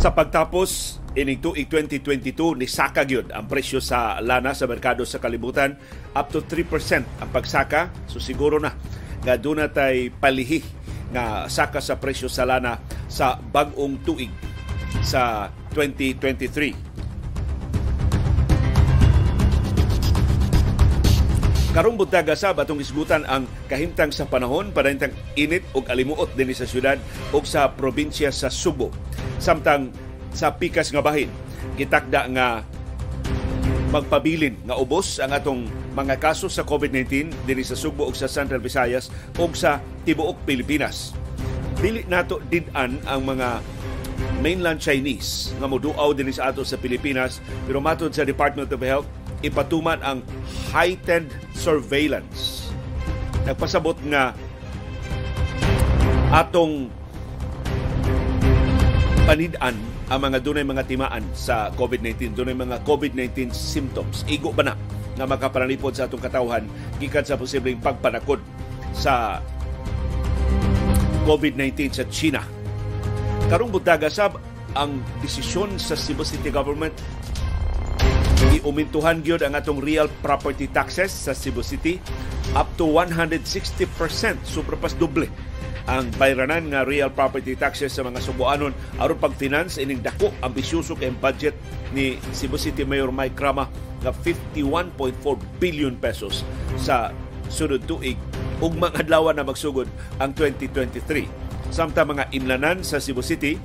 Sa pagtapos ining tuig 2022 ni saka gyud ang presyo sa lana sa merkado sa kalibutan up to 3% ang pagsaka so siguro na nga doon tay palihi nga saka sa presyo sa lana sa bag-ong tuig sa 2023. Karong buntaga sa batong isgutan ang kahimtang sa panahon padayntang init ug alimuot dinhi sa syudad ug sa probinsya sa Subo. Samtang sa pikas nga bahin, gitakda nga magpabilin nga ubos ang atong mga kaso sa COVID-19 dinhi sa Subo ug sa Central Visayas ug sa tibuok Pilipinas. Dili nato did-an ang mga mainland Chinese nga moduaw dinhi sa ato sa Pilipinas pero matod sa Department of Health ipatuman ang heightened surveillance. Nagpasabot nga atong panidan ang mga dunay mga timaan sa COVID-19, dunay mga COVID-19 symptoms. Igo ba na nga makapanalipod sa atong katawhan gikan sa posibleng pagpanakod sa COVID-19 sa China. Karong buntaga sab ang desisyon sa Cebu City Government Giumintuhan gyud ang atong real property taxes sa Cebu City up to 160%, super pas doble ang bayranan nga real property taxes sa mga Subuanon. Aron pag-finance ining dako ambisyoso kay budget ni Cebu City Mayor Mike Crama nga 51.4 billion pesos sa sunod tuig. Ug mga adlaw na magsugod ang 2023. Samtang mga imlanan sa Cebu City,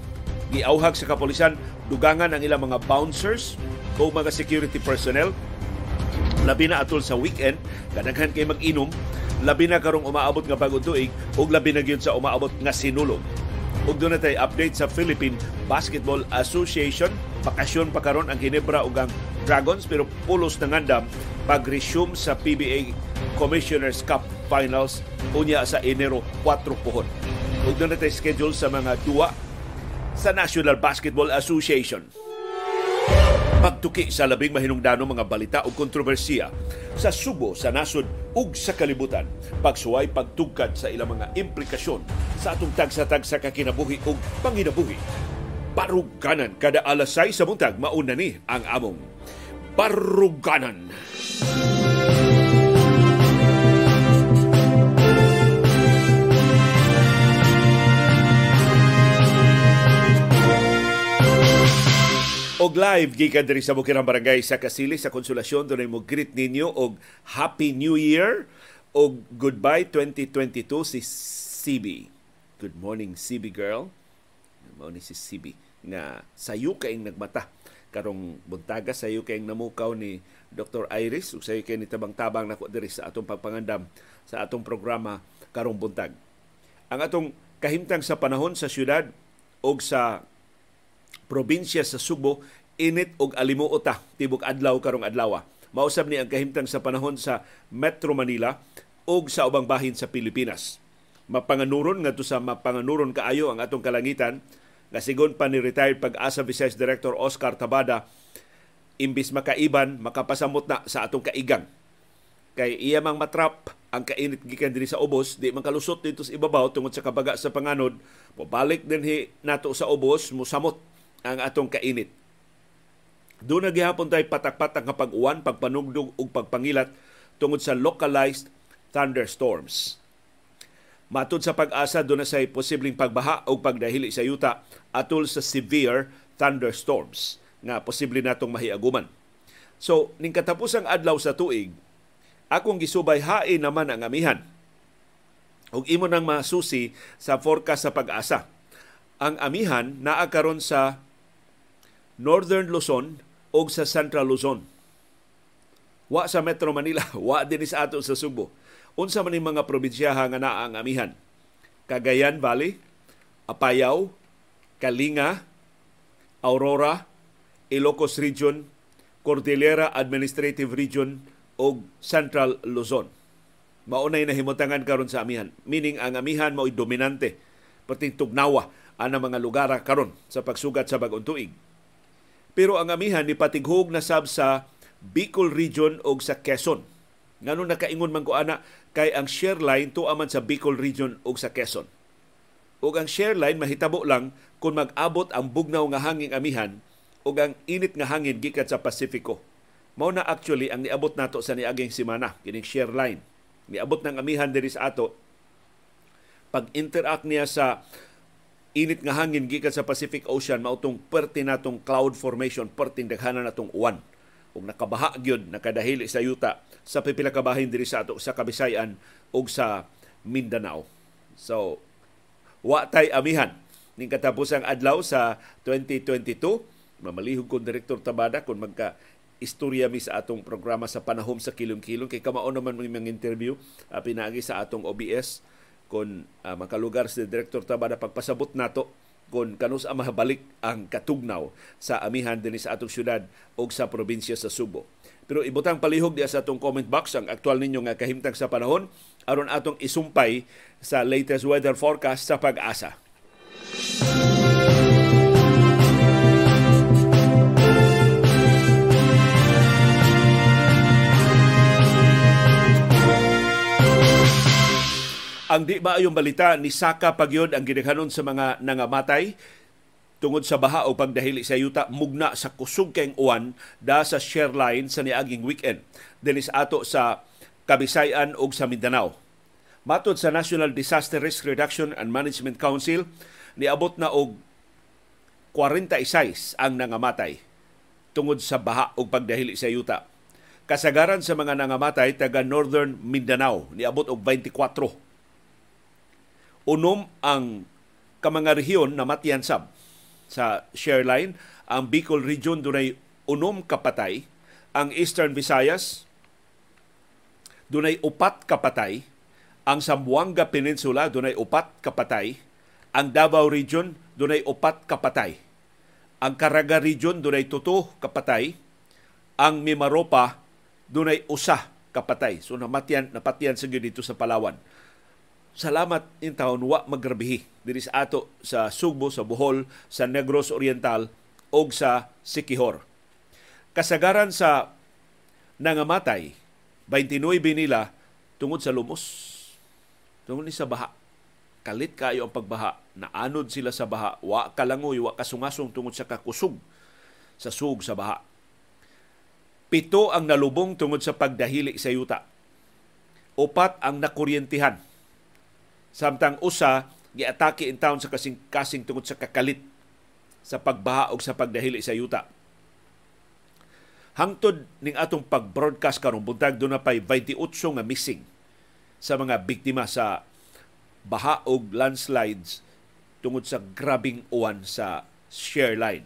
giauhag sa kapolisan dugangan ang ilang mga bouncers o mga security personnel. Labi na atol sa weekend kadaghan kay mag-inom labi na karong umaabot nga bagong tuig ug labi na sa umaabot nga sinulog. Ug doon tay update sa Philippine Basketball Association. Bakasyon pa karon ang Ginebra ug ang Dragons pero pulos na ngandam pag-resume sa PBA Commissioners Cup Finals unya sa Enero 4 puhon. Ug doon schedule sa mga duwa sa National Basketball Association pagtuki sa labing mahinungdanong mga balita o kontrobersiya sa Subo, sa nasod ug sa kalibutan. Pagsuway pagtugkad sa ilang mga implikasyon sa atong tagsa-tag sa kakinabuhi ug panginabuhi. Baruganan kada alas 6 sa buntag mauna ni ang among Baruganan. Baruganan. Og live gikan diri sa Bukirang Barangay sa Kasili sa Konsolasyon dunay mo greet ninyo og Happy New Year og goodbye 2022 si CB. Good morning CB girl. Mao ni si CB nga sayo kaing nagmata karong buntaga sayo kaing namukaw ni Dr. Iris ug sayo kay ni tabang-tabang nako diri sa atong pagpangandam sa atong programa karong buntag. Ang atong kahimtang sa panahon sa syudad og sa probinsya sa Subo init og alimuota tibok adlaw karong adlaw. Mausab ni ang kahimtang sa panahon sa Metro Manila ug sa ubang bahin sa Pilipinas. Mapanganuron ngadto sa mapanganuron kaayo ang atong kalangitan nga sigon pa ni retired pag-asa Vice Director Oscar Tabada imbis makaiban makapasamot na sa atong kaigang kay iya mang matrap ang kainit gikan diri sa ubos di man kalusot dito sa ibabaw tungod sa kabaga sa panganod pobalik dinhi nato sa ubos musamot ang atong kainit. Doon na gihapon tayo patak-patak nga pag-uwan, pagpanugdog ug pagpangilat tungod sa localized thunderstorms. Matod sa pag-asa, doon na say posibleng pagbaha o pagdahili sa yuta atol sa severe thunderstorms nga posible natong mahiaguman. So, ning katapusang adlaw sa tuig, akong gisubay hain naman ang amihan. Ug imo nang masusi sa forecast sa pag-asa. Ang amihan naa karon sa Northern Luzon o sa Central Luzon. Wa sa Metro Manila, wa din sa ato sa Subo. Unsa man mga probinsyaha nga naa ang amihan? Cagayan Valley, Apayao, Kalinga, Aurora, Ilocos Region, Cordillera Administrative Region o Central Luzon. Maunay na himutangan karon sa amihan. Meaning ang amihan mao'y dominante perting tugnawa ang mga lugar karon sa pagsugat sa bagong tuig pero ang amihan ni patighog na sab sa Bicol Region o sa Quezon. Ngano nakaingon man ko ana kay ang share line to aman sa Bicol Region o sa Quezon. ug ang share line mahitabo lang kung mag-abot ang bugnaw nga hangin amihan ug ang init nga hangin gikan sa Pasifiko. Mao na actually ang niabot nato sa niaging semana kining share line. Niabot ng amihan diri sa ato pag-interact niya sa init nga hangin gikan sa Pacific Ocean mao tong perti natong cloud formation perting daghanan natong uwan. Ug nakabaha gyud nakadahili sa yuta sa pipila ka bahin diri sa ato sa Kabisayan ug sa Mindanao. So wa tay amihan. Ning katapusang adlaw sa 2022 mamalihog kon direktor Tabada kung magka istorya mi sa atong programa sa panahom sa kilong-kilong. Kay kamao naman mga interview uh, pinaagi sa atong OBS kon uh, makalugar si Director Tabada pagpasabot nato kung kanus ang mahabalik ang katugnaw sa amihan din sa atong syudad o sa probinsya sa Subo. Pero ibutang palihog diya sa atong comment box ang aktual ninyo nga kahimtang sa panahon aron atong isumpay sa latest weather forecast sa pag-asa. Ang di ba yung balita ni Saka pagyod ang gidaghanon sa mga nangamatay tungod sa baha o pagdahili sa yuta mugna sa kusog kayong uwan da sa share line sa niaging weekend dinis ato sa Kabisayan ug sa Mindanao. Matod sa National Disaster Risk Reduction and Management Council, niabot na og 46 ang nangamatay tungod sa baha o pagdahili sa yuta. Kasagaran sa mga nangamatay taga Northern Mindanao niabot og 24 unom ang kamanga rehiyon na matyansab sa share line. Ang Bicol Region dunay unom kapatay, ang Eastern Visayas dunay upat kapatay, ang Zamboanga Peninsula dunay upat kapatay, ang Davao Region dunay upat kapatay, ang Caraga Region dunay tuto kapatay, ang Mimaropa dunay usa kapatay. So namatyan napatyan sa dito sa Palawan salamat in taon wa magrabihi diri sa ato sa Sugbo, sa Bohol, sa Negros Oriental o sa Sikihor. Kasagaran sa nangamatay, 29 nila tungod sa lumos. Tungod ni sa baha. Kalit kayo ang pagbaha. Naanod sila sa baha. Wa kalangoy, wa kasungasong tungod sa kakusog sa sug sa baha. Pito ang nalubong tungod sa pagdahili sa yuta. Upat ang nakuryentihan Samtang usa giatake in town sa kasing kasing tungod sa kakalit sa pagbaha o sa pagdahili sa yuta. Hangtod ning atong pag-broadcast karon buntag do na pay 28 nga missing sa mga biktima sa baha o landslides tungod sa grabing uwan sa share line.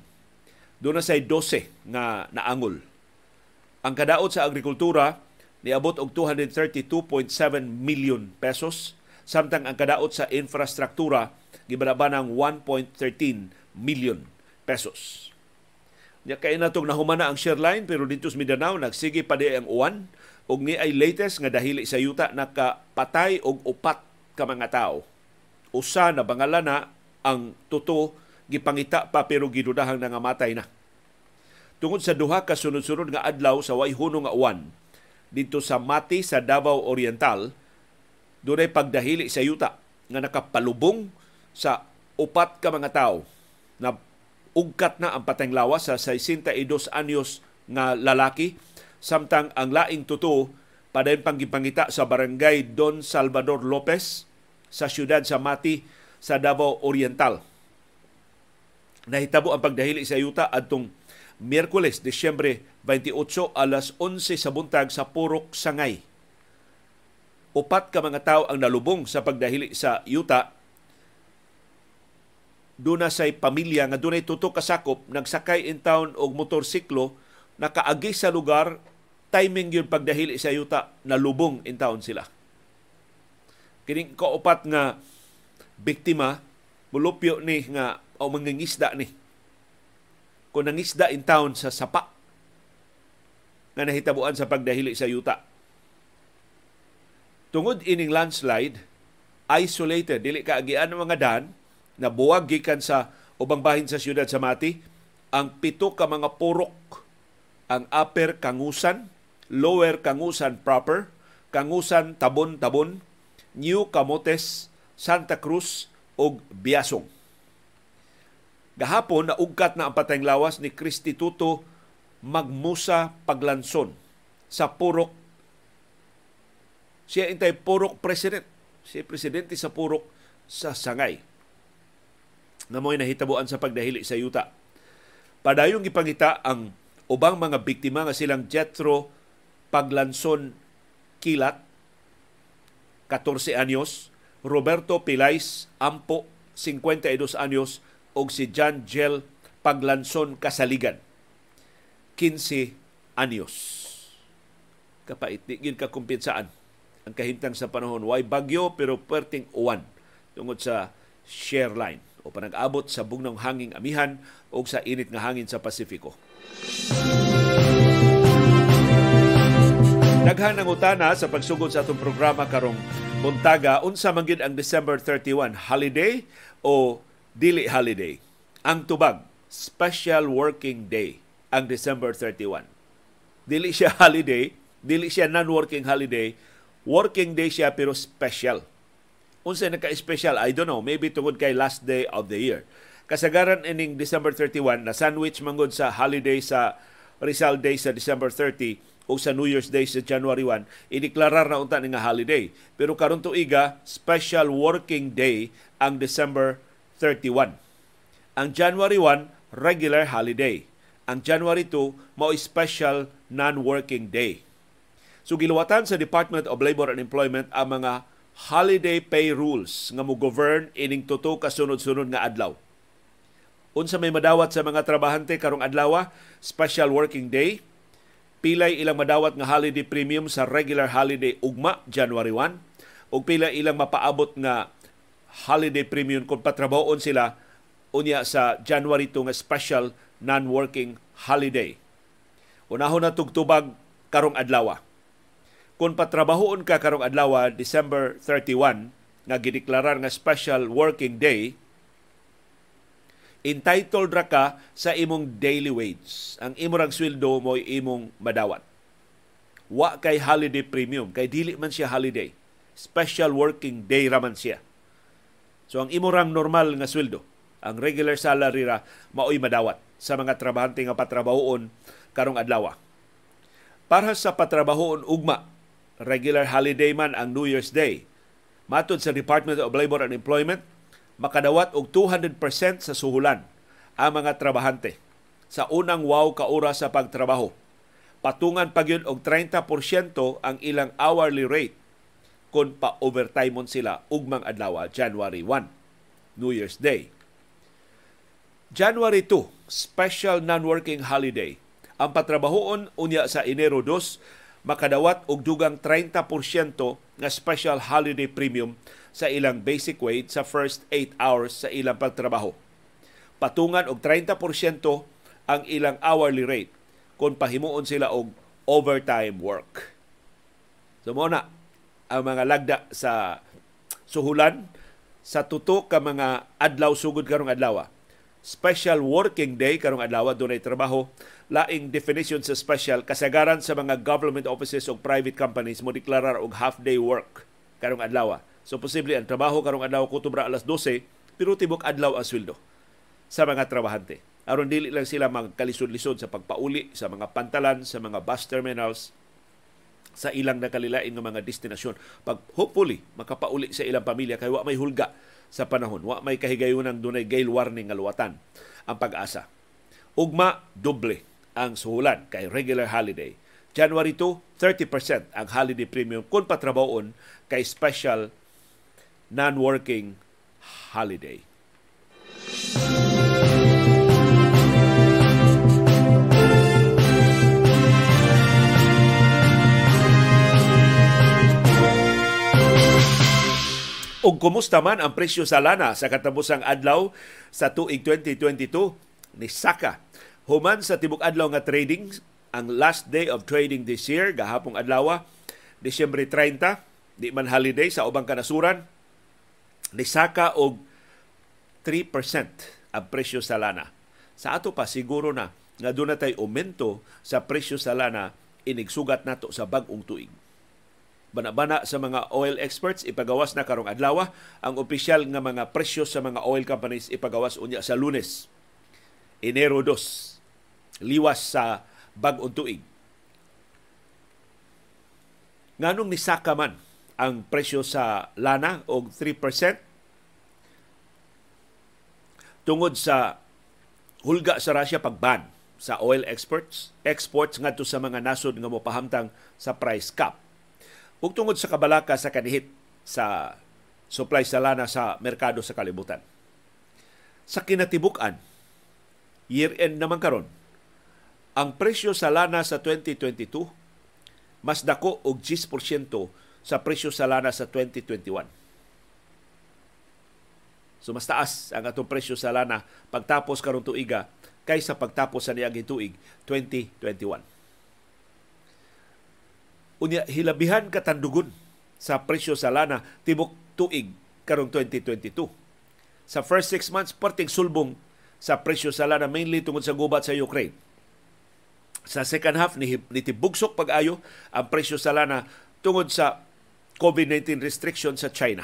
Doon na say 12 nga naangol. Ang kadaot sa agrikultura niabot og 232.7 million pesos samtang ang kadaot sa infrastruktura gibaraba ng 1.13 million pesos. Nya kay natong nahumana ang share line pero dito sa Mindanao nagsige pa di ang uwan ug ni ay latest nga dahili sa yuta nakapatay og upat ka mga tao. Usa na bangalana ang tuto gipangita pa pero gidudahang nangamatay na. Tungod sa duha ka sunod-sunod nga adlaw sa way huno nga uwan dito sa Mati sa Davao Oriental dunay pagdahili sa yuta nga nakapalubong sa upat ka mga tawo na ugkat na ang pateng lawas sa 62 anyos nga lalaki samtang ang laing tuto padayon panggipangita sa barangay Don Salvador Lopez sa siyudad sa Mati sa Davao Oriental. Nahitabo ang pagdahili sa yuta adtong Miyerkules, Disyembre 28 alas 11 sa buntag sa Purok Sangay upat ka mga tao ang nalubong sa pagdahili sa yuta. Duna say pamilya nga dunay tutok kasakop nagsakay in town og motorsiklo nakaagi sa lugar timing yun pagdahili sa yuta nalubong in town sila. Kining kaupat nga biktima mulupyo ni nga o mangingisda ni. Kung nangisda in town sa sapa nga nahitabuan sa pagdahili sa yuta Tungod ining landslide, isolated, dili ka agian mga dan, na buwag gikan sa ubang bahin sa siyudad sa Mati, ang pito ka mga purok, ang upper Kangusan, lower Kangusan proper, Kangusan Tabon-Tabon, New Camotes, Santa Cruz, og biyasong. Gahapon naugkat na ang patayng lawas ni Kristituto Magmusa Paglanson sa Purok. Siya intay Purok President. Siya presidente sa Purok sa Sangay. Na mo'y nahitabuan sa pagdahili sa yuta. Padayong ipangita ang ubang mga biktima nga silang Jetro Paglanson Kilat, 14 anyos, Roberto Pilais Ampo, 52 anyos, o si John Gel Paglanson Kasaligan, 15 anyos. Kapait, di gin kakumpinsaan ang kahintang sa panahon. Why bagyo pero perting uwan tungod sa share line o panag-abot sa bugnong hanging amihan o sa init nga hangin sa Pasifiko. Daghan ng utana sa pagsugod sa atong programa karong buntaga unsa man ang December 31 holiday o dili holiday. Ang tubag special working day ang December 31. Dili siya holiday, dili siya non-working holiday, working day siya pero special. Unsa naka-special? I don't know, maybe tungod kay last day of the year. Kasagaran ining December 31 na sandwich mangod sa holiday sa Rizal Day sa December 30 o sa New Year's Day sa January 1, ideklarar na unta nga holiday. Pero karon tuiga, special working day ang December 31. Ang January 1, regular holiday. Ang January 2, mao special non-working day. So giluwatan sa Department of Labor and Employment ang mga holiday pay rules nga mo govern ining tuto ka sunod-sunod nga adlaw. Unsa may madawat sa mga trabahante karong adlaw, special working day, pilay ilang madawat nga holiday premium sa regular holiday ugma January 1 ug pila ilang mapaabot nga holiday premium kung patrabahoon sila unya sa January 2 nga special non-working holiday. Unahon na tugtubag karong adlaw. Kung patrabahoon ka karong adlaw December 31 nga gideklarar nga special working day, entitled ra ka sa imong daily wage. Ang imong sweldo mo imong madawat. Wa kay holiday premium, kay dili man siya holiday. Special working day raman siya. So ang imong normal nga sweldo, ang regular salary ra maoy madawat sa mga trabahante nga patrabahoon karong adlaw. Para sa patrabahoon ugma, regular holiday man ang New Year's Day. Matod sa Department of Labor and Employment, makadawat og 200% sa suhulan ang mga trabahante sa unang wow ka oras sa pagtrabaho. Patungan pa gyud og 30% ang ilang hourly rate kung pa-overtime mon sila ugmang adlaw January 1, New Year's Day. January 2, special non-working holiday. Ang patrabahoon unya sa Enero 2 makadawat og dugang 30% nga special holiday premium sa ilang basic wage sa first 8 hours sa ilang pagtrabaho. Patungan og 30% ang ilang hourly rate kung pahimuon sila og overtime work. So mo na ang mga lagda sa suhulan sa tuto ka mga adlaw sugod karong adlaw. Special working day karong adlaw dunay trabaho laing definition sa special kasagaran sa mga government offices o private companies mo deklarar og half day work karong adlaw So posible ang trabaho karong adlaw kutubra alas 12 pero tibok adlaw ang sweldo sa mga trabahante. Aron dili lang sila magkalisod-lisod sa pagpauli sa mga pantalan, sa mga bus terminals, sa ilang nakalilain nga mga destinasyon. Pag hopefully makapauli sa ilang pamilya kay wa may hulga sa panahon, wa may kahigayunan dunay gale warning nga luwatan ang pag-asa. Ugma doble ang suhulan kay regular holiday. January 2, 30% ang holiday premium kung patrabaon kay special non-working holiday. Og kumusta man ang presyo sa lana sa katapusang adlaw sa tuig 2022 ni Saka. Human sa tibok adlaw nga trading, ang last day of trading this year, gahapong adlaw, Disyembre 30, di man holiday sa ubang kanasuran, nisaka og 3% ang presyo sa lana. Sa ato pa siguro na nga doon tay aumento sa presyo sa lana inigsugat nato sa bag-ong tuig. Bana-bana sa mga oil experts ipagawas na karong adlaw ang opisyal nga mga presyo sa mga oil companies ipagawas unya sa Lunes. Enero 2. Liwas sa bag-ong tuig. Nganong nisaka man ang presyo sa lana og 3% tungod sa hulga sa Russia pagban sa oil exports, exports ngadto sa mga nasod nga mopahamtang sa price cap. Ug tungod sa kabalaka sa kanihit sa supply sa lana sa merkado sa kalibutan. Sa kinatibuk-an, year-end naman karon, ang presyo sa lana sa 2022 mas dako og 10% sa presyo sa lana sa 2021. So mas taas ang atong presyo sa lana pagtapos karong tuiga kaysa pagtapos sa niaging tuig 2021. Unya hilabihan katandugon sa presyo sa lana tibok tuig karong 2022. Sa first six months, perting sulbong sa presyo sa lana mainly tungod sa gubat sa Ukraine. Sa second half, nitibugsok pag-ayo ang presyo sa lana tungod sa COVID-19 restriction sa China.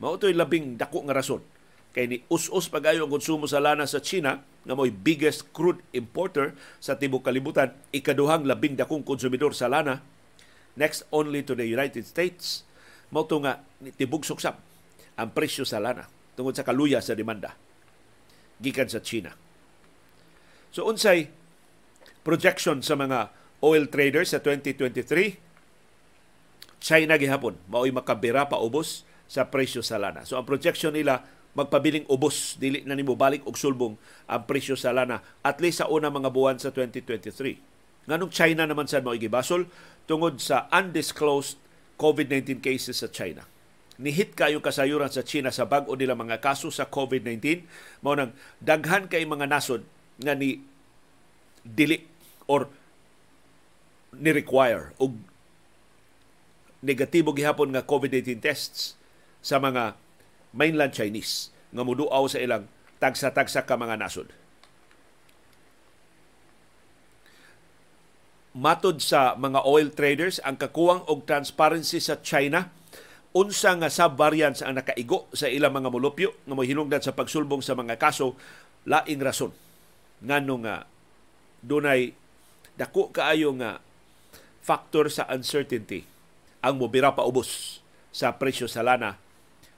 Mao to'y labing dako nga rason kay ni us-us pagayo ang konsumo sa lana sa China nga mo'y biggest crude importer sa tibok kalibutan, ikaduhang labing dakong konsumidor sa lana, next only to the United States. Mao nga tibugsok sab ang presyo sa lana tungod sa kaluya sa demanda gikan sa China. So unsay projection sa mga oil traders sa 2023 China gihapon mao'y makabira pa ubos sa presyo sa lana. So ang projection nila magpabiling ubos dili na nimo balik og sulbong ang presyo sa lana at least sa una mga buwan sa 2023. Nganong China naman sa mao gibasol tungod sa undisclosed COVID-19 cases sa China. Nihit kayo kasayuran sa China sa bag-o nila mga kaso sa COVID-19 mao nang daghan kay mga nasod nga ni dili or ni require og negatibo gihapon nga COVID-19 tests sa mga mainland Chinese nga muduaw sa ilang tagsa-tagsa ka mga nasod. Matod sa mga oil traders, ang kakuwang og transparency sa China unsa nga sub-variants ang nakaigo sa ilang mga mulupyo nga mohinungdan sa pagsulbong sa mga kaso laing rason ngano nga dunay dako kaayo nga factor sa uncertainty ang mobira pa ubos sa presyo sa lana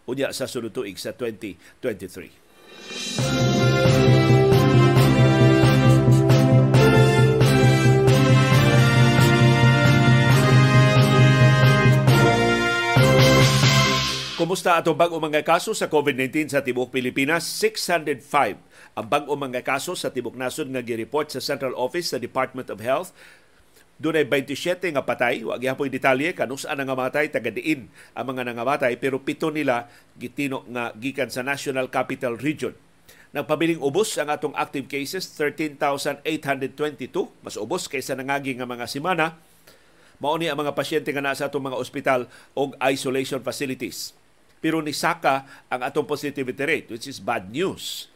unya sa sunod tuig sa 2023. Kumusta ato bag-o mga kaso sa COVID-19 sa tibuok Pilipinas? 605 ang bag-o mga kaso sa tibok nasod nga gi-report sa Central Office sa Department of Health Dunay 27 nga patay, wa gyapon detalye kanus-an nga matay taga-diin ang mga nangamatay pero pito nila gitino nga gikan sa National Capital Region. Nagpabiling ubos ang atong active cases 13,822, mas ubos kaysa nangagi nga mga semana. Mao ni ang mga pasyente nga nasa atong mga ospital o isolation facilities. Pero nisaka ang atong positivity rate which is bad news.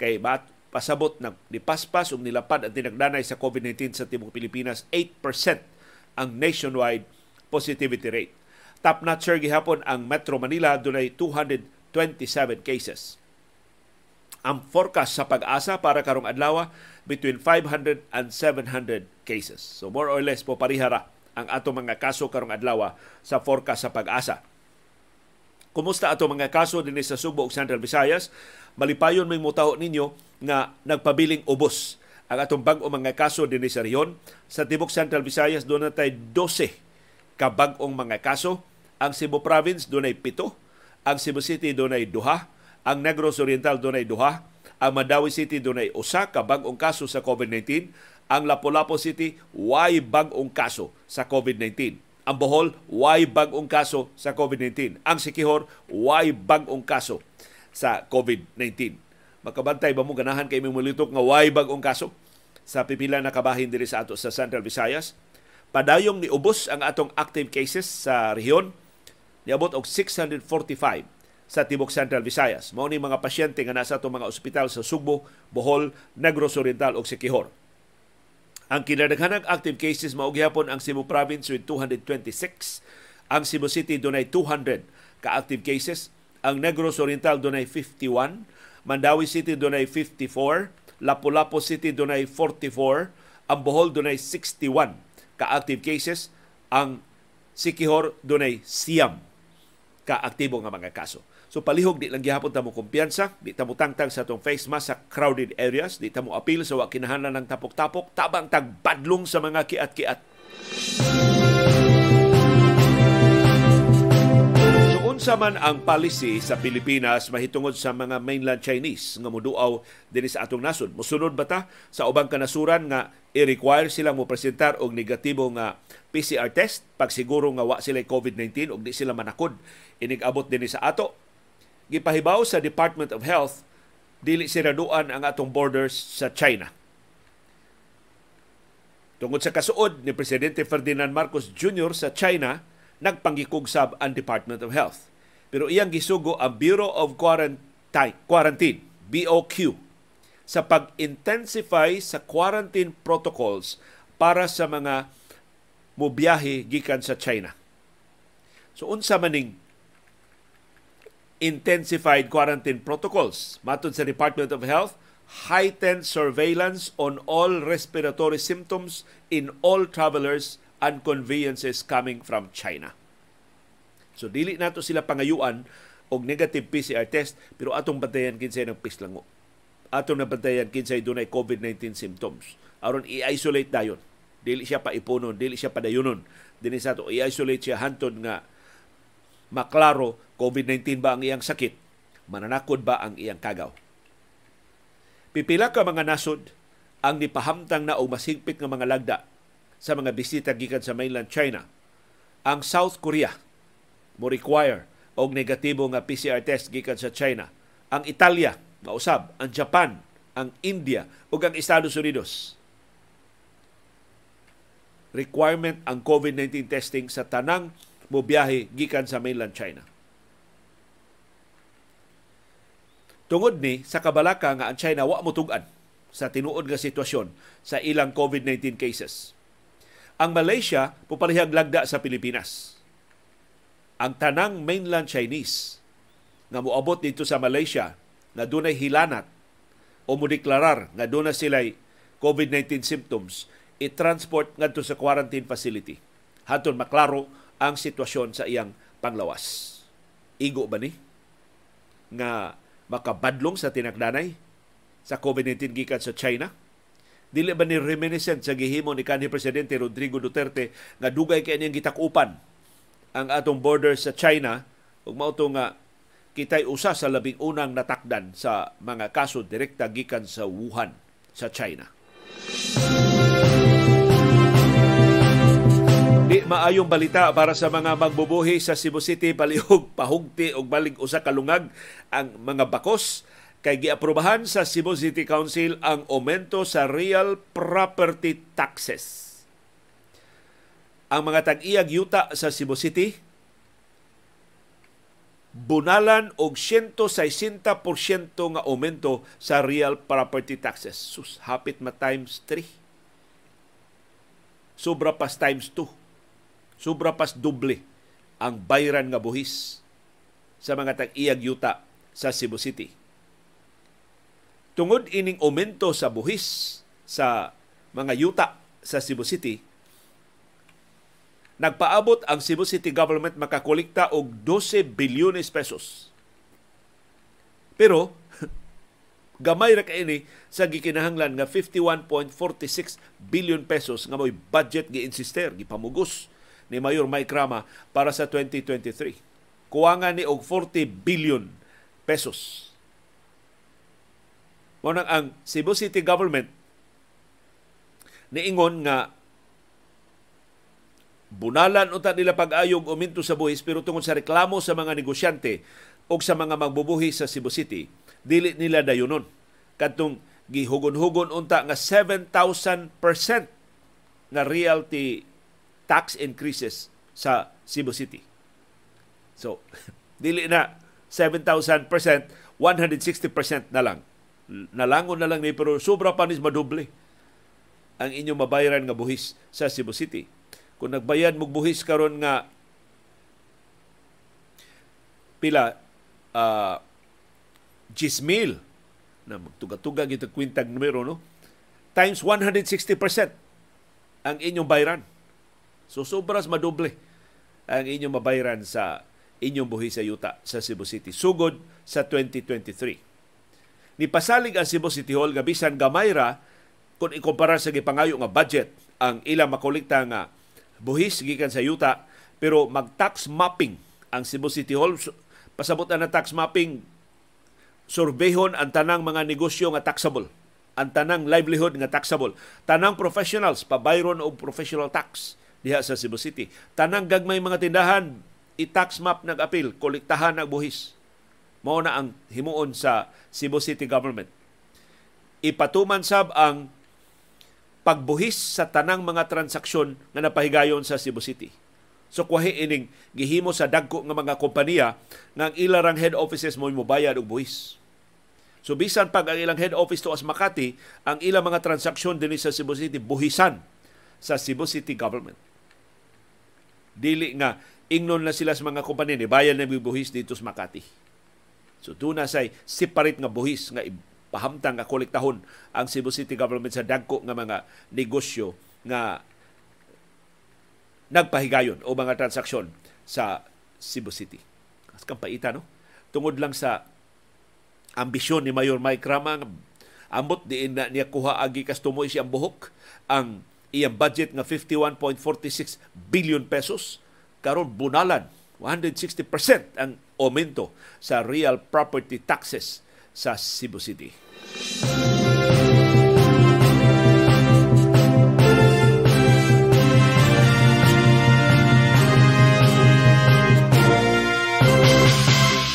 Kay bat pasabot na nipaspas ug nilapad ang tinagdanay sa COVID-19 sa tibuok Pilipinas 8% ang nationwide positivity rate. Top notcher gihapon ang Metro Manila dunay 227 cases. Ang forecast sa pag-asa para karong adlaw between 500 and 700 cases. So more or less po parihara ang ato mga kaso karong adlaw sa forecast sa pag-asa. Kumusta ato mga kaso dinhi sa Subo ug Central Visayas? Malipayon may mutaho ninyo nga nagpabiling ubos ang atong bag-o mga kaso dinhi sa rehiyon. Sa Tibok Central Visayas doon na 12 ka bag-ong mga kaso. Ang Cebu Province doon ay 7. Ang Cebu City doon ay 2. Ang Negros Oriental doon ay 2. Ang Mandawi City doon ay usa ka bag-ong kaso sa COVID-19. Ang Lapu-Lapu City, way bag-ong kaso sa COVID-19 ang Bohol, why bag-ong kaso sa COVID-19. Ang Sikihor, why bag-ong kaso sa COVID-19. Makabantay ba mo ganahan kay mong mulitok nga why bag-ong kaso sa pipila na kabahin diri sa ato sa Central Visayas. Padayong ni ubos ang atong active cases sa rehiyon. Niabot og 645 sa Tibok Central Visayas. Mao ni mga pasyente nga nasa atong mga ospital sa Sugbo, Bohol, Negros Oriental ug Sikihor. Ang kinadaghanang active cases mao ang Cebu Province with 226, Ang Cebu City dunay 200 ka active cases. Ang Negros Oriental dunay 51. Mandawi City dunay 54. Lapu-Lapu City dunay 44. Ang Bohol dunay 61 ka active cases. Ang Sikihor dunay siyam ka aktibo nga mga kaso. So palihog di lang gihapon ta mo kumpiyansa, di ta mo tangtang sa tong face mask sa crowded areas, di ta mo apil sa wa kinahanglan ng tapok-tapok, tabang tagbadlong sa mga kiat-kiat. So unsa man ang policy sa Pilipinas mahitungod sa mga mainland Chinese nga moduaw dinhi sa atong nasod. Mosunod ba ta sa ubang kanasuran nga i-require sila mo presentar og negatibo nga PCR test pag siguro nga wa sila COVID-19 ug di sila manakod inig-abot dinhi sa ato gipahibaw sa Department of Health dili siraduan ang atong borders sa China. Tungod sa kasuod ni Presidente Ferdinand Marcos Jr. sa China, nagpanggikugsab ang Department of Health. Pero iyang gisugo ang Bureau of Quarantine, Quarantine BOQ sa pag-intensify sa quarantine protocols para sa mga mubiyahe gikan sa China. So unsa maning intensified quarantine protocols. Matod sa Department of Health, heightened surveillance on all respiratory symptoms in all travelers and conveyances coming from China. So dili nato sila pangayuan og negative PCR test pero atong bantayan kinsay ng pislango. Atong nabantayan kinsay dunay COVID-19 symptoms. aron i-isolate dayon. Dili siya pa ipunon, dili siya padayunon. Dili sa to i-isolate siya hantod nga maklaro COVID-19 ba ang iyang sakit, mananakod ba ang iyang kagaw. Pipila ka mga nasod ang nipahamtang na o masigpit nga mga lagda sa mga bisita gikan sa mainland China. Ang South Korea mo require og negatibo nga PCR test gikan sa China. Ang Italia, mausab, ang Japan, ang India ug ang Estados Unidos requirement ang COVID-19 testing sa tanang mo biyahe gikan sa mainland China. Tungod ni sa kabalaka nga ang China wa motugan sa tinuod nga sitwasyon sa ilang COVID-19 cases. Ang Malaysia pupalihag lagda sa Pilipinas. Ang tanang mainland Chinese nga moabot dito sa Malaysia na dunay hilanat o modeklarar nga doon na sila'y COVID-19 symptoms, i-transport ngadto sa quarantine facility. Haton maklaro ang sitwasyon sa iyang panglawas. Igo ba ni? Nga makabadlong sa tinagdanay sa COVID-19 gikan sa China? Dili ba ni reminiscent sa gihimo ni kanhi Presidente Rodrigo Duterte nga dugay kay niyang gitakupan ang atong border sa China ug mao nga kitay usa sa labing unang natakdan sa mga kaso direkta gikan sa Wuhan sa China. Di maayong balita para sa mga magbubuhi sa Cebu City palihog pahugti og balig usa ka lungag ang mga bakos kay giaprobahan sa Cebu City Council ang aumento sa real property taxes. Ang mga tag-iyag yuta sa Cebu City bunalan og 160% nga aumento sa real property taxes. Sus, hapit ma times 3. Sobra pas times 2 sobra pas doble ang bayran nga buhis sa mga tag-iyag yuta sa Cebu City. Tungod ining aumento sa buhis sa mga yuta sa Cebu City, nagpaabot ang Cebu City government makakolekta og 12 bilyones pesos. Pero gamay ra kaini sa gikinahanglan nga 51.46 billion pesos nga mo'y budget gi-insister, gipamugos ni Mayor Mike Rama para sa 2023. Kuwangan ni og 40 billion pesos. Mo ang Cebu City government niingon nga bunalan unta nila pag-ayog uminto sa buhis pero tungod sa reklamo sa mga negosyante o sa mga magbubuhi sa Cebu City, dili nila dayunon. Kadtong gihugon-hugon unta nga 7,000% nga realty tax increases sa Cebu City. So, dili na 7,000%, 160% na lang. Nalangon na lang ni pero sobra pa nis madoble ang inyong mabayaran nga buhis sa Cebu City. Kung nagbayad mo buhis karon nga pila uh, 10,000 na magtuga-tuga gito kwintag numero no times 160% ang inyong bayran. So sobras madoble ang inyong mabayran sa inyong buhi sa yuta sa Cebu City. Sugod sa 2023. Nipasalig ang Cebu City Hall nga bisan gamay kung ikumpara sa gipangayo nga budget ang ilang makolekta nga buhis gikan sa yuta pero mag-tax mapping ang Cebu City Hall. Pasabot na tax mapping surbehon ang tanang mga negosyo nga taxable ang tanang livelihood nga taxable. Tanang professionals pabayron og professional tax diha sa Cebu City tanang gagmay mga tindahan i-tax map nag-apil kolektahan ng buhis mao na ang himuon sa Cebu City government ipatuman sab ang pagbuhis sa tanang mga transaksyon nga napahigayon sa Cebu City. So kuhi ining gihimo sa dagko nga mga kompanya nga ang ilarang head offices mo mobayad og buhis. So bisan pag ang ilang head office to as Makati, ang ilang mga transaksyon dinhi sa Cebu City buhisan sa Cebu City government. Dili nga ingnon na sila sa mga kompanya ni bayan na buhis dito sa Makati. So doon na say separate nga buhis nga pahamtang nga kolektahon ang Cebu City government sa dagko nga mga negosyo nga nagpahigayon o mga transaksyon sa Cebu City. As kampaita, no? Tungod lang sa ambisyon ni Mayor Mike Rama, ambot diin na niya kuha agi kastumoy siyang buhok ang iyang budget nga 51.46 billion pesos karon bunalan 160% ang aumento sa real property taxes sa Cebu City.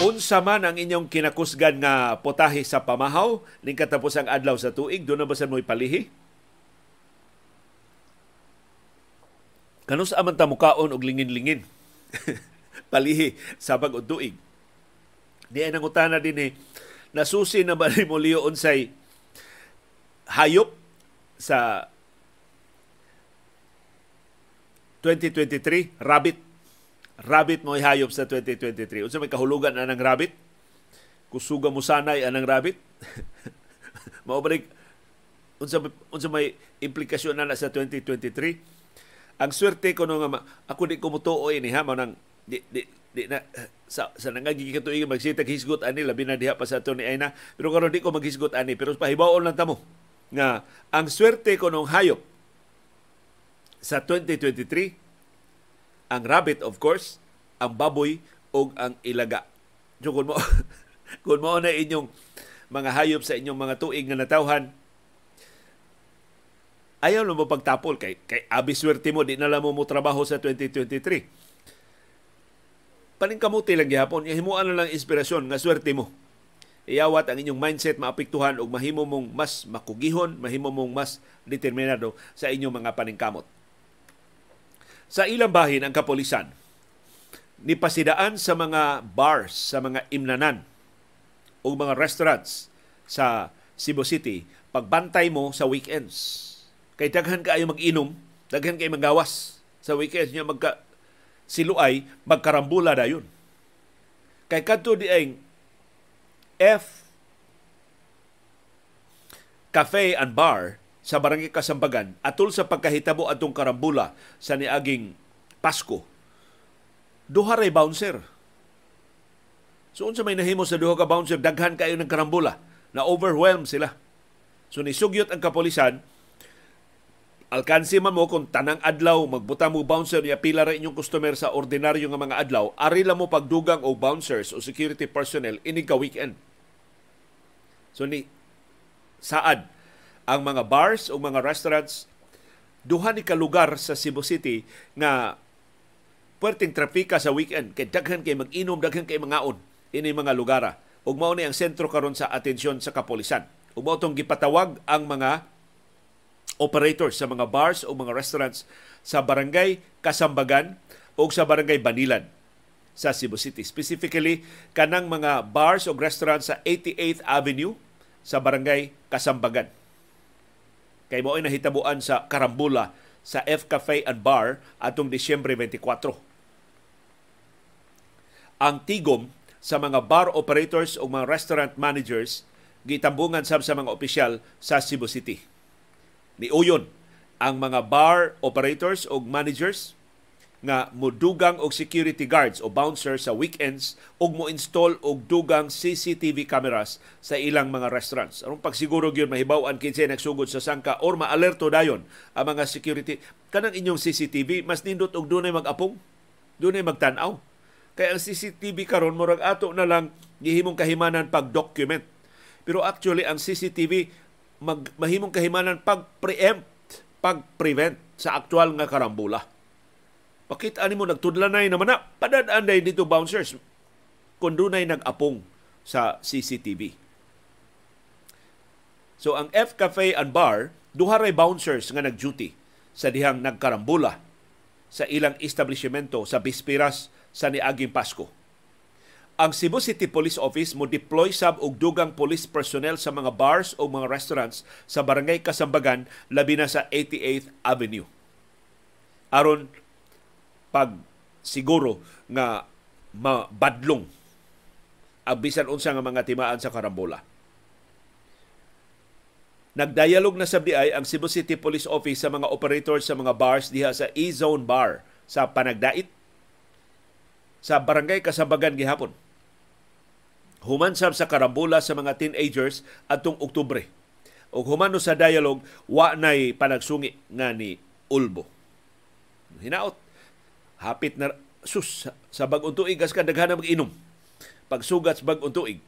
Unsa man ang inyong kinakusgan nga potahe sa pamahaw ning katapos ang adlaw sa tuig, doon na ba sa mo'y palihi? Kanus aman ta mukaon og lingin-lingin. palihi sa bag tuig. Di ay nangutana din eh, nasusi na ba Molio unsay hayop sa 2023 rabbit. Rabbit mo hayop sa 2023 unsa may kahulugan na ng rabbit? Kusuga mo sanay anang rabbit? Mao balik unsa unsa may implikasyon na, na sa 2023 ang swerte ko no nga ako di ko mutuo ini ha manang di, di, di na sa sa nangagi katuig magsitag hisgot ani labi na diha pa sa ato ni Aina. Pero karon di ko maghisgot ani pero pahibaon lang tamo. Nga ang swerte ko nung hayop sa 2023 ang rabbit of course ang baboy o ang ilaga. So kung mo kung mo na inyong mga hayop sa inyong mga tuig nga natawhan ayaw mo pagtapol kay kay abi swerte mo di na lang mo mo trabaho sa 2023 paningkamuti lang gihapon. Himuan na lang inspirasyon nga swerte mo. Iyawat ang inyong mindset maapektuhan og mahimo mong mas makugihon mahimo mong mas determinado sa inyong mga paningkamot. Sa ilang bahin ang kapolisan nipasidaan sa mga bars sa mga imnanan o mga restaurants sa Cebu City. Pagbantay mo sa weekends kay daghan kaayo mag-inom daghan kay magawas sa weekends nya magka siluay magkarambula dayon. Kay kadto di ay F Cafe and Bar sa Barangay Kasambagan atol sa pagkahitabo atong karambula sa niaging Pasko. Duha ray bouncer. So unsa may nahimo sa duha ka bouncer daghan kayo ng karambula na overwhelm sila. So nisugyot ang kapolisan alkansi man mo kung tanang adlaw magbuta mo bouncer ya pila ra inyong customer sa ordinaryo nga mga adlaw ari mo pagdugang o bouncers o security personnel ini ka weekend. So ni saad ang mga bars o mga restaurants duha ni ka lugar sa Cebu City nga puwerteng trapika sa weekend kay daghan kay mag-inom daghan kay mangaon ini mga lugar ug mao ni ang sentro karon sa atensyon sa kapolisan ug mao tong gipatawag ang mga operators sa mga bars o mga restaurants sa barangay Kasambagan o sa barangay Banilan sa Cebu City. Specifically, kanang mga bars o restaurants sa 88th Avenue sa barangay Kasambagan. Kay mo ay nahitabuan sa Karambula sa F Cafe and Bar atong Disyembre 24. Ang tigom sa mga bar operators o mga restaurant managers gitambungan sab sa mga opisyal sa Cebu City. Niuyon ang mga bar operators o managers nga mudugang og security guards o bouncers sa weekends ug mo install og dugang CCTV cameras sa ilang mga restaurants. Aron pagsiguro gyud mahibaw-an kinsa nagsugod sa sangka or maalerto dayon ang mga security kanang inyong CCTV mas nindot og dunay mag-apong, dunay magtan-aw. Kaya ang CCTV karon murag ato na lang gihimong kahimanan pag-document. Pero actually ang CCTV mag, mahimong kahimanan pag-preempt, pag-prevent sa aktual nga karambula Pakita ni mo nagtudlanay naman na padadaan day dito bouncers kung dunay nag-apong sa CCTV. So ang F Cafe and Bar duha ray bouncers nga nag-duty sa dihang nagkarambula sa ilang establishmento sa bispiras sa niaging Pasko. Ang Cebu City Police Office mo deploy sab og dugang police personnel sa mga bars o mga restaurants sa Barangay Kasambagan labi na sa 88th Avenue. Aron pag siguro nga mabadlong ang bisan unsa nga mga timaan sa karambola. Nagdialog na sa BI ang Cebu City Police Office sa mga operators sa mga bars diha sa E-Zone Bar sa Panagdait sa Barangay Kasabagan gihapon. Humansab sa karambola sa mga teenagers atong Oktubre. O humano sa dialog, wa nay panagsungi nga ni Ulbo. Hinaot hapit na sus sa bag-ong tuig kas ka daghan mag-inom. Pagsugat sa bag-ong tuig.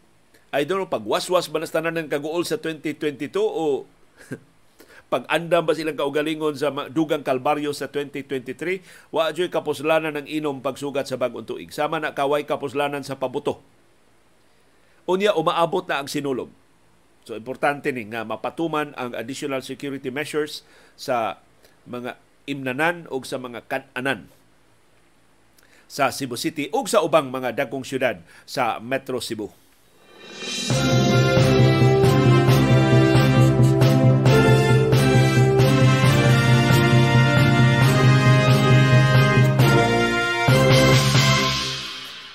I don't know, pagwaswas ba tanan ng kaguol sa 2022 o pag-andam ba silang kaugalingon sa dugang kalbaryo sa 2023, wa joy kapuslanan ng inom pagsugat sa bag-ong tuig. Sama na kaway kapuslanan sa pabuto. Unya, umaabot na ang sinulog. So, importante ni nga mapatuman ang additional security measures sa mga imnanan o sa mga kananan sa Cebu City ug sa ubang mga dagkong syudad sa Metro Cebu.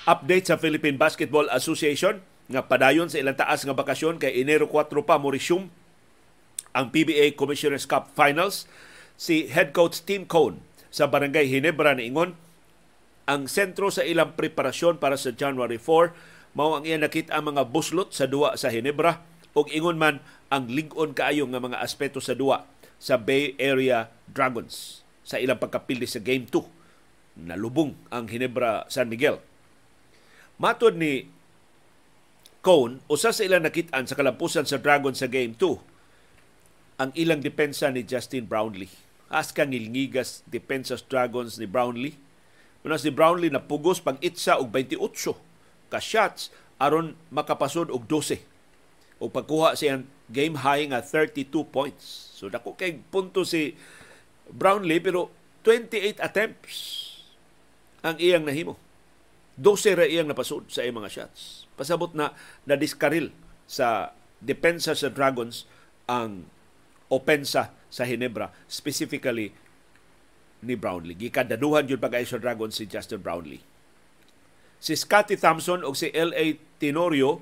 Update sa Philippine Basketball Association nga padayon sa ilang taas nga bakasyon kay Enero 4 pa mo resume ang PBA Commissioner's Cup Finals. Si head coach Tim Cone sa Barangay Hinebra ni Ingon ang sentro sa ilang preparasyon para sa January 4 mao ang iya nakita ang mga buslot sa duwa sa Hinebra ug ingon man ang lig-on kaayo nga mga aspeto sa duwa sa Bay Area Dragons sa ilang pagkapili sa Game 2 nalubong ang Hinebra San Miguel. Matod ni Cone usa sa ilang nakitaan sa kalampusan sa Dragons sa Game 2 ang ilang depensa ni Justin Brownlee as kang ngilngigas depensa Dragons ni Brownlee Una si Brownlee na pugos pang itsa og 28 ka shots aron makapasod og 12. O pagkuha siya game high nga 32 points. So dako kay punto si Brownlee pero 28 attempts ang iyang nahimo. 12 ra iyang napasod sa iyang mga shots. Pasabot na na diskaril sa depensa sa Dragons ang opensa sa Hinebra, specifically ni Brownlee. Gikadaduhan yun pag sa Dragon si Justin Brownlee. Si Scotty Thompson o si L.A. Tenorio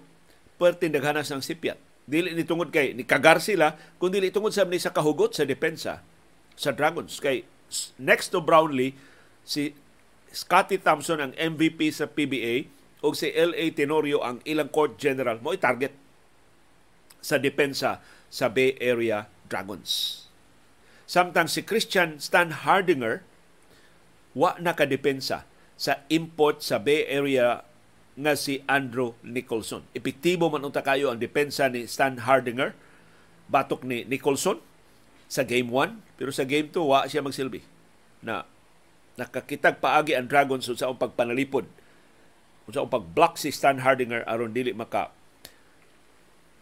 perti naghanas ng sipyat. Dili ni tungod kay ni kagar sila kundi dili tungod sa ni sa kahugot sa depensa sa Dragons kay next to Brownlee si Scotty Thompson ang MVP sa PBA o si L.A. Tenorio ang ilang court general mo target sa depensa sa Bay Area Dragons. Samtang si Christian Stan Hardinger wa nakadepensa sa import sa Bay Area nga si Andrew Nicholson. Epektibo man unta kayo ang depensa ni Stan Hardinger batok ni Nicholson sa game 1 pero sa game 2 wa siya magsilbi na nakakitag paagi ang Dragons sa ang pagpanalipod sa ang pagblock si Stan Hardinger aron dili maka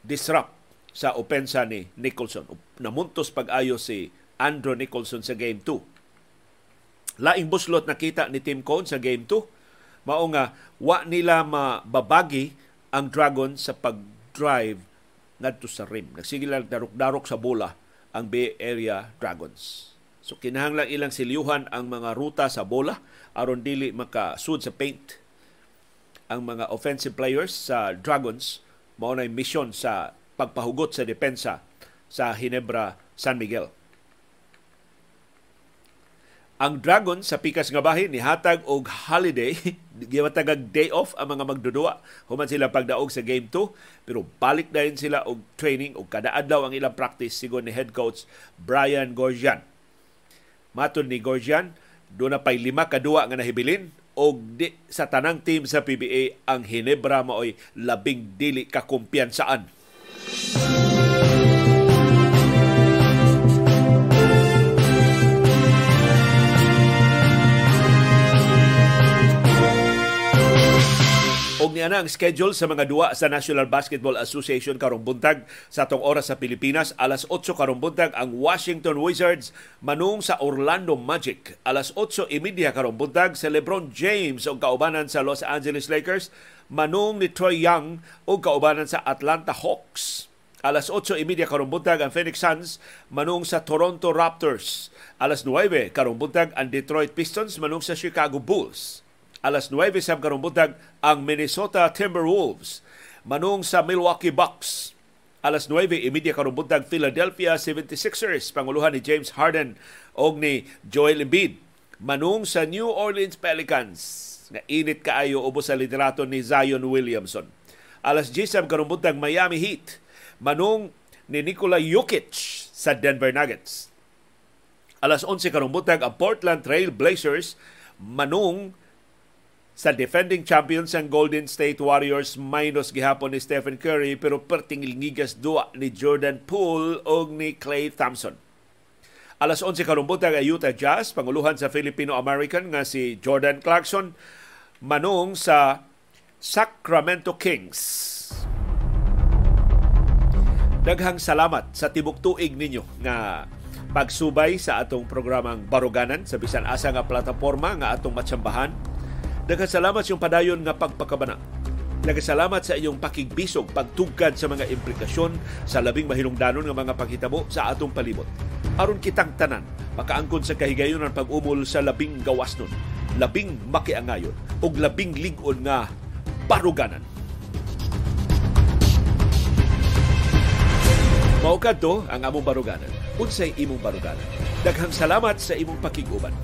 disrupt sa opensa ni Nicholson. Namuntos pag-ayo si Andrew Nicholson sa Game 2. Laing buslot nakita ni Tim Cone sa Game 2. Mao nga wa nila mababagi ang Dragon sa pag-drive ngadto sa rim. Nagsige lang darok-darok sa bola ang Bay Area Dragons. So kinahanglan ilang silyuhan ang mga ruta sa bola aron dili makasud sa paint ang mga offensive players sa Dragons mao na mission sa pagpahugot sa depensa sa Hinebra San Miguel. Ang Dragon sa pikas nga bahin ni hatag og holiday, gimatagag day off ang mga magdudua human sila pagdaog sa game 2 pero balik dayon sila og training og kada adlaw ang ilang practice sigon ni head coach Brian Gorgian. Matod ni Gorgian, do na pay lima kadua nga nahibilin og di sa tanang team sa PBA ang Hinebra maoy labing dili kakumpiyansaan. Na ang schedule sa mga duwa sa National Basketball Association karong buntag sa atong oras sa Pilipinas. Alas 8 karong buntag ang Washington Wizards manung sa Orlando Magic. Alas 8.30 karong buntag sa LeBron James og kaubanan sa Los Angeles Lakers manung ni Troy Young og kaubanan sa Atlanta Hawks. Alas 8.30 karong buntag ang Phoenix Suns manung sa Toronto Raptors. Alas 9 karong buntag ang Detroit Pistons manung sa Chicago Bulls alas 9 sa karong buntag ang Minnesota Timberwolves manung sa Milwaukee Bucks. Alas 9 imidya karong buntag Philadelphia 76ers panguluhan ni James Harden og ni Joel Embiid manung sa New Orleans Pelicans nga init kaayo ubos sa liderato ni Zion Williamson. Alas 10 sa karong buntag Miami Heat manung ni Nikola Jokic sa Denver Nuggets. Alas 11 karong buntag ang Portland Trail Blazers manung sa defending champions ang Golden State Warriors minus gihapon ni Stephen Curry pero perting lingigas dua ni Jordan Poole o ni Clay Thompson. Alas 11 karumbutang ang Utah Jazz, panguluhan sa Filipino-American nga si Jordan Clarkson, manung sa Sacramento Kings. Daghang salamat sa tibok tuig ninyo nga pagsubay sa atong programang Baruganan sa bisan asa nga plataporma nga atong matsambahan Nagkasalamat sa iyong padayon nga pagpakabana. Nagkasalamat sa iyong pakigbisog, pagtugkad sa mga implikasyon sa labing mahinungdanon nga mga paghitabo sa atong palibot. Aron kitang tanan, makaangkon sa kahigayon ng pag-umol sa labing gawasnon, labing makiangayon, ug labing lingon nga paruganan. Maukad to ang among baruganan. Unsay imong baruganan. Daghang salamat sa imong pakiguban.